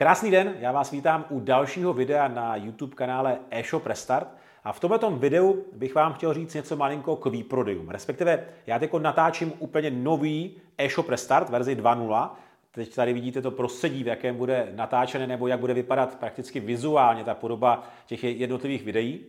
Krásný den, já vás vítám u dalšího videa na YouTube kanále eShop Restart. A v tomto videu bych vám chtěl říct něco malinko k výprodejům. Respektive já teď natáčím úplně nový eShop Restart verzi 2.0. Teď tady vidíte to prostředí, v jakém bude natáčené nebo jak bude vypadat prakticky vizuálně ta podoba těch jednotlivých videí.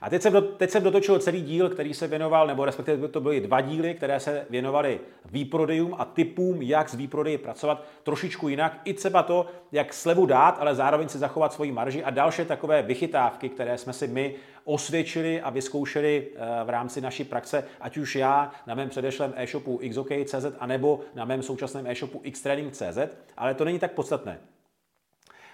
A teď jsem, do, teď jsem dotočil celý díl, který se věnoval, nebo respektive to byly dva díly, které se věnovaly výprodejům a typům, jak s výprodeji pracovat trošičku jinak. I třeba to, jak slevu dát, ale zároveň si zachovat svoji marži a další takové vychytávky, které jsme si my osvědčili a vyzkoušeli eh, v rámci naší praxe, ať už já na mém předešlém e-shopu xok.cz anebo na mém současném e-shopu xtraining.cz, ale to není tak podstatné.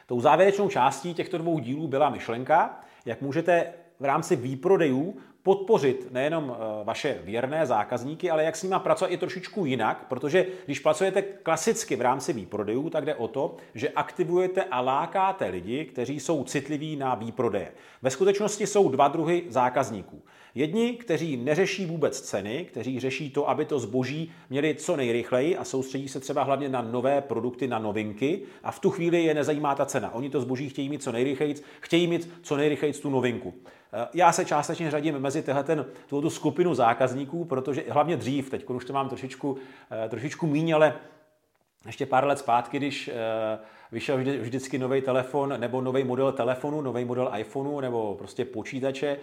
Tou závěrečnou částí těchto dvou dílů byla myšlenka, jak můžete v rámci výprodejů podpořit nejenom eh, vaše věrné zákazníky, ale jak s nimi pracovat i trošičku jinak, protože když pracujete klasicky v rámci výprodejů, tak jde o to, že aktivujete a lákáte lidi, kteří jsou citliví na výprodeje. Ve skutečnosti jsou dva druhy zákazníků. Jedni, kteří neřeší vůbec ceny, kteří řeší to, aby to zboží měli co nejrychleji a soustředí se třeba hlavně na nové produkty, na novinky a v tu chvíli je nezajímá ta cena. Oni to zboží chtějí mít co nejrychleji, chtějí mít co nejrychleji tu novinku. Eh, já se částečně řadím mezi tyhle ten, tu skupinu zákazníků, protože hlavně dřív, teď už to mám trošičku, eh, trošičku míň, ale ještě pár let zpátky, když eh, vyšel vždy, vždycky nový telefon nebo nový model telefonu, nový model iPhoneu nebo prostě počítače,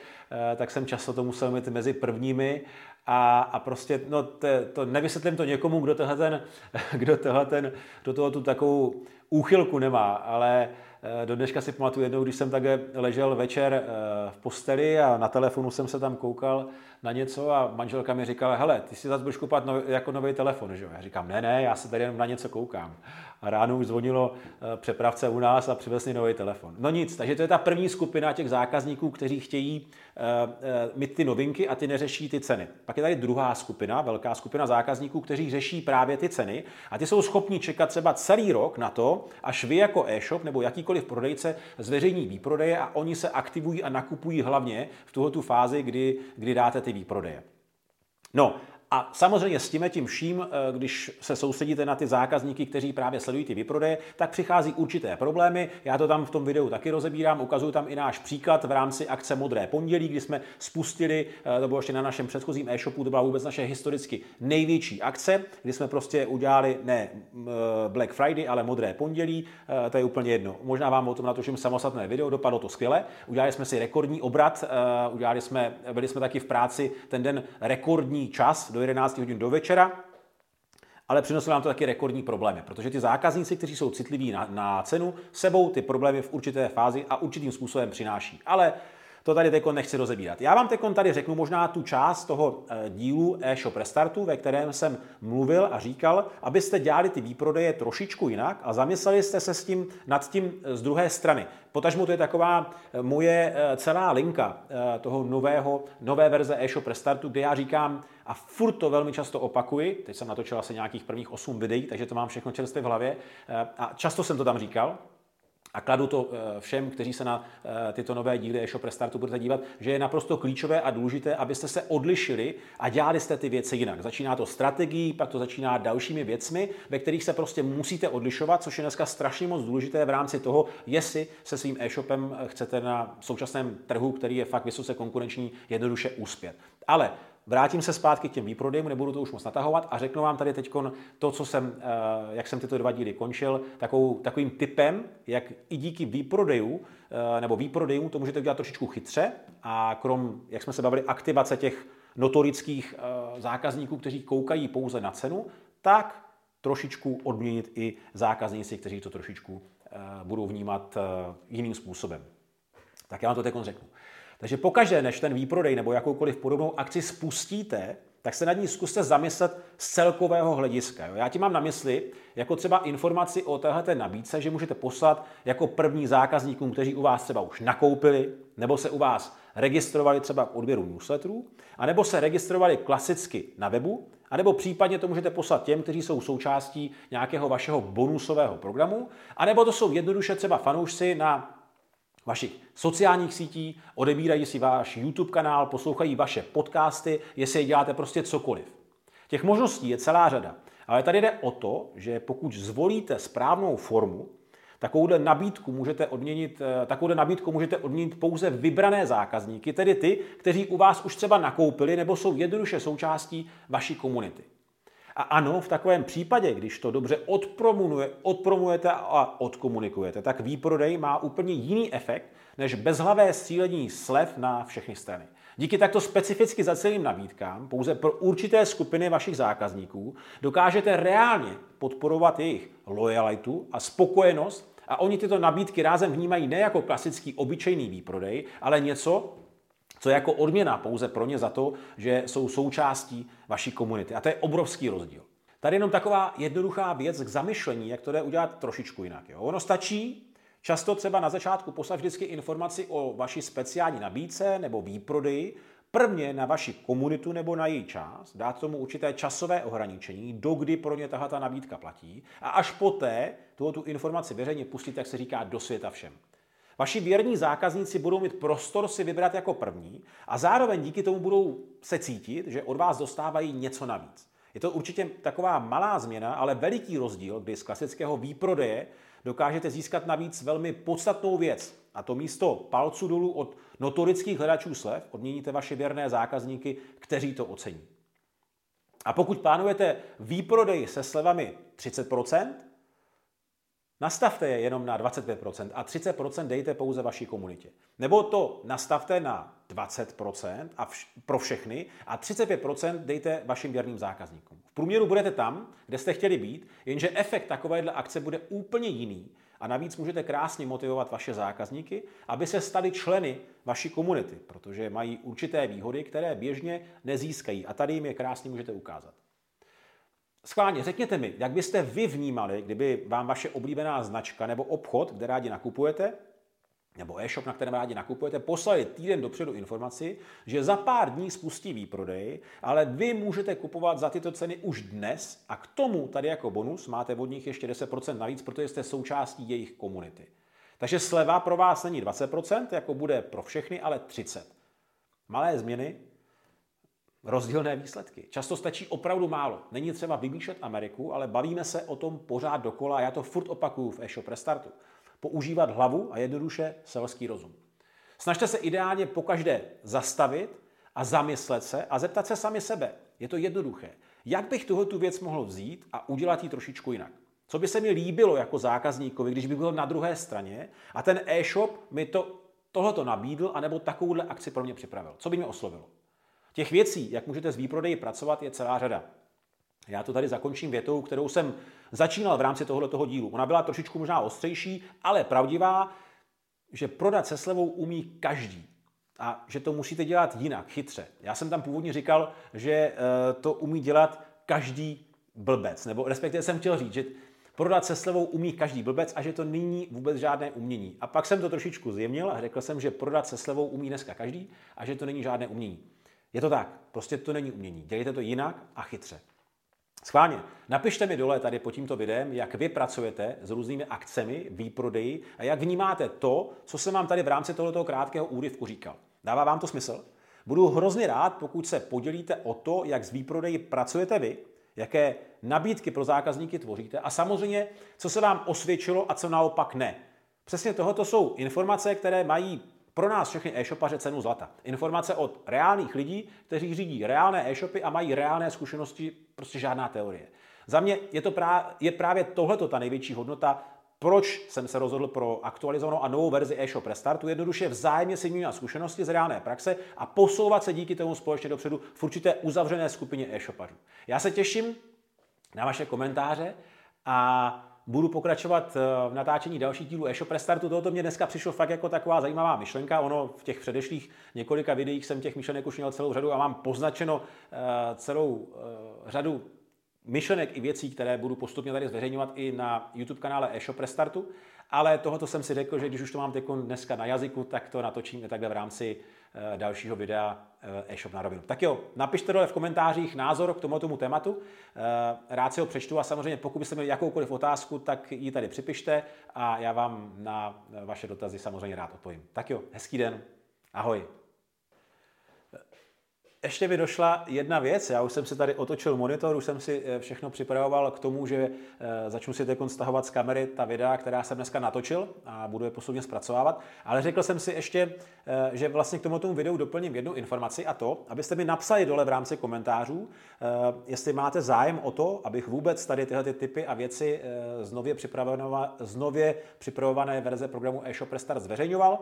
tak jsem často to musel mít mezi prvními a, a prostě, no to, to nevysvětlím to někomu, kdo tohle ten, kdo tohle ten, do toho tu takovou úchylku nemá, ale Eh, do dneška si pamatuju jednou, když jsem takhle ležel večer eh, v posteli a na telefonu jsem se tam koukal na něco a manželka mi říkala, hele, ty si zase budeš kupovat jako nový telefon, že jo? Já říkám, ne, ne, já se tady jenom na něco koukám. A ráno už zvonilo eh, přepravce u nás a přivezli nový telefon. No nic, takže to je ta první skupina těch zákazníků, kteří chtějí mít ty novinky a ty neřeší ty ceny. Pak je tady druhá skupina, velká skupina zákazníků, kteří řeší právě ty ceny a ty jsou schopni čekat třeba celý rok na to, až vy jako e-shop nebo jakýkoliv prodejce zveřejní výprodeje a oni se aktivují a nakupují hlavně v tuhle fázi, kdy, kdy dáte ty výprodeje. No, a samozřejmě s tím tím vším, eh, když se soustředíte na ty zákazníky, kteří právě sledují ty vyprodeje, tak přichází určité problémy. Já to tam v tom videu taky rozebírám, ukazuju tam i náš příklad v rámci akce Modré pondělí, kdy jsme spustili, eh, to bylo ještě na našem předchozím e-shopu, to byla vůbec naše historicky největší akce, kdy jsme prostě udělali ne eh, Black Friday, ale Modré pondělí, to je úplně jedno. Možná vám o tom natočím samostatné video, dopadlo to skvěle. Udělali jsme si rekordní obrat, udělali jsme, byli jsme taky v práci ten den rekordní čas do 11 hodin do večera, ale přineslo nám to taky rekordní problémy, protože ty zákazníci, kteří jsou citliví na, na cenu, sebou ty problémy v určité fázi a určitým způsobem přináší. Ale to tady teď nechci rozebírat. Já vám teď tady řeknu možná tu část toho eh, dílu e-shop restartu, ve kterém jsem mluvil a říkal, abyste dělali ty výprodeje trošičku jinak a zamysleli jste se s tím nad tím eh, z druhé strany. Potažmo to je taková eh, moje celá linka toho nového, nové verze e-shop restartu, kde já říkám, a furt to velmi často opakuji, teď jsem natočil asi nějakých prvních 8 videí, takže to mám všechno čerstvě v hlavě a často jsem to tam říkal, a kladu to eh, všem, kteří se na eh, tyto nové díly e-shop Restartu budete dívat, že je naprosto klíčové a důležité, abyste se odlišili a dělali jste ty věci jinak. Začíná to strategií, pak to začíná dalšími věcmi, ve kterých se prostě musíte odlišovat, což je dneska strašně moc důležité v rámci toho, jestli se svým e-shopem chcete na současném trhu, který je fakt vysoce konkurenční, jednoduše uspět. Ale Vrátím se zpátky k těm výprodejům, nebudu to už moc natahovat a řeknu vám tady teď to, co jsem, eh, jak jsem tyto dva díly končil, takovou, takovým typem, jak i díky výprodejů eh, nebo výprodejům to můžete udělat trošičku chytře a krom, jak jsme se bavili, aktivace těch notorických eh, zákazníků, kteří koukají pouze na cenu, tak trošičku odměnit i zákazníci, kteří to trošičku budou vnímat jiným způsobem. Tak já vám to teď řeknu. Takže pokaždé, než ten výprodej nebo jakoukoliv podobnou akci spustíte, tak se nad ní zkuste zamyslet z celkového hlediska. Já ti mám na mysli, jako třeba informaci o téhle nabídce, že můžete poslat jako první zákazníkům, kteří u vás třeba už nakoupili, nebo se u vás registrovali třeba k odběru newsletterů, anebo se registrovali klasicky na webu, anebo případně to můžete poslat těm, kteří jsou součástí nějakého vašeho bonusového programu, anebo to jsou jednoduše třeba fanoušci na vašich sociálních sítí, odebírají si váš YouTube kanál, poslouchají vaše podcasty, jestli je děláte prostě cokoliv. Těch možností je celá řada. Ale tady jde o to, že pokud zvolíte správnou formu, Takovouhle nabídku můžete odměnit, eh, takovouhle nabídku můžete odměnit pouze vybrané zákazníky, tedy ty, kteří u vás už třeba nakoupili nebo jsou jednoduše součástí vaší komunity. A ano, v takovém případě, když to dobře odpromuje, odpromujete a odkomunikujete, tak výprodej má úplně jiný efekt než bezhlavé střílení slev na všechny strany. Díky takto specificky zaceleným nabídkám pouze pro určité skupiny vašich zákazníků dokážete reálně podporovat jejich lojalitu a spokojenost a oni tyto nabídky rázem vnímají ne jako klasický obyčejný výprodej, ale něco, co je jako odměna pouze pro ně za to, že jsou součástí vaší komunity. A to je obrovský rozdíl. Tady jenom taková jednoduchá věc k zamyšlení, jak to jde udělat trošičku jinak. Jo? Ono stačí často třeba na začátku poslat vždycky informaci o vaší speciální nabídce nebo výprodeji, prvně na vaši komunitu nebo na její část, dát tomu určité časové ohraničení, dokdy pro ně tahle ta nabídka platí a až poté tuto tu informaci veřejně pustit, jak se říká, do světa všem. Vaši věrní zákazníci budou mít prostor si vybrat jako první a zároveň díky tomu budou se cítit, že od vás dostávají něco navíc. Je to určitě taková malá změna, ale veliký rozdíl, kdy z klasického výprodeje dokážete získat navíc velmi podstatnou věc. A to místo palců dolů od notorických hledačů slev odměníte vaše věrné zákazníky, kteří to ocení. A pokud plánujete výprodej se slevami 30%, Nastavte je jenom na 25% a 30% dejte pouze vaší komunitě. Nebo to nastavte na 20% a vš- pro všechny a 35% dejte vašim věrným zákazníkům. V průměru budete tam, kde jste chtěli být, jenže efekt takovéhle akce bude úplně jiný a navíc můžete krásně motivovat vaše zákazníky, aby se stali členy vaší komunity, protože mají určité výhody, které běžně nezískají a tady jim je krásně můžete ukázat. Schválně, řekněte mi, jak byste vy vnímali, kdyby vám vaše oblíbená značka nebo obchod, kde rádi nakupujete, nebo e-shop, na kterém rádi nakupujete, poslali týden dopředu informaci, že za pár dní spustí výprodej, ale vy můžete kupovat za tyto ceny už dnes a k tomu tady jako bonus máte od nich ještě 10% navíc, protože jste součástí jejich komunity. Takže sleva pro vás není 20%, jako bude pro všechny, ale 30%. Malé změny rozdílné výsledky. Často stačí opravdu málo. Není třeba vymýšlet Ameriku, ale bavíme se o tom pořád dokola a já to furt opakuju v e-shop restartu. Používat hlavu a jednoduše selský rozum. Snažte se ideálně pokaždé zastavit a zamyslet se a zeptat se sami sebe. Je to jednoduché. Jak bych tuhle tu věc mohl vzít a udělat ji trošičku jinak? Co by se mi líbilo jako zákazníkovi, když by byl na druhé straně a ten e-shop mi to, tohleto nabídl anebo takovouhle akci pro mě připravil? Co by mě oslovilo? Těch věcí, jak můžete s výprodeji pracovat, je celá řada. Já to tady zakončím větou, kterou jsem začínal v rámci tohoto dílu. Ona byla trošičku možná ostřejší, ale pravdivá, že prodat se slevou umí každý. A že to musíte dělat jinak, chytře. Já jsem tam původně říkal, že eh, to umí dělat každý blbec. Nebo respektive jsem chtěl říct, že prodat se slevou umí každý blbec a že to není vůbec žádné umění. A pak jsem to trošičku zjemnil a řekl jsem, že prodat se slevou umí dneska každý a že to není žádné umění. Je to tak, prostě to není umění. Dělejte to jinak a chytře. Schválně, napište mi dole tady pod tímto videem, jak vy pracujete s různými akcemi, výprodeji a jak vnímáte to, co jsem vám tady v rámci tohoto krátkého úryvku říkal. Dává vám to smysl? Budu hrozně rád, pokud se podělíte o to, jak s výprodeji pracujete vy, jaké nabídky pro zákazníky tvoříte a samozřejmě, co se vám osvědčilo a co naopak ne. Přesně tohoto jsou informace, které mají pro nás všechny e-shopaře cenu zlata. Informace od reálných lidí, kteří řídí reálné e-shopy a mají reálné zkušenosti, prostě žádná teorie. Za mě je, to právě, je právě tohleto ta největší hodnota, proč jsem se rozhodl pro aktualizovanou a novou verzi e-shop Restartu. Jednoduše vzájemně si měnit zkušenosti z reálné praxe a posouvat se díky tomu společně dopředu v určité uzavřené skupině e-shopařů. Já se těším na vaše komentáře a budu pokračovat eh, v natáčení dalších dílů e-shop restartu. Tohoto mě dneska přišlo fakt jako taková zajímavá myšlenka. Ono v těch předešlých několika videích jsem těch myšlenek už měl celou řadu a mám poznačeno eh, celou eh, řadu myšlenek i věcí, které budu postupně tady zveřejňovat i na YouTube kanále e-shop restartu. Ale tohoto jsem si řekl, že když už to mám dneska na jazyku, tak to natočím i takhle v rámci dalšího videa eh, e-shop na rovinu. Tak jo, napište dole v komentářích názor k tomuto tématu. Eh, rád si ho přečtu a samozřejmě pokud byste měli jakoukoliv otázku, tak ji tady připište a já vám na vaše dotazy samozřejmě rád odpovím. Tak jo, hezký den, ahoj. Ještě mi došla jedna věc. Já už jsem si tady otočil monitor, už jsem si eh, všechno připravoval k tomu, že eh, začnu si teď stahovat z kamery ta videa, která jsem dneska natočil a budu je postupně zpracovávat. Ale řekl jsem si ještě, eh, že vlastně k tomuto videu doplním jednu informaci a to, abyste mi napsali dole v rámci komentářů, jestli máte zájem o to, abych vůbec tady tyhle ty typy a věci z nově, z nově připravované verze programu eShop Restart zveřejňoval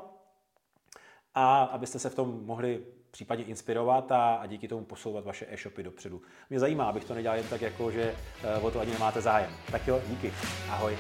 a abyste se v tom mohli případně inspirovat a, a díky tomu posouvat vaše e-shopy dopředu. Mě zajímá, abych to nedělal jen tak, jako že uh, o to ani nemáte zájem. Tak jo, díky. Ahoj.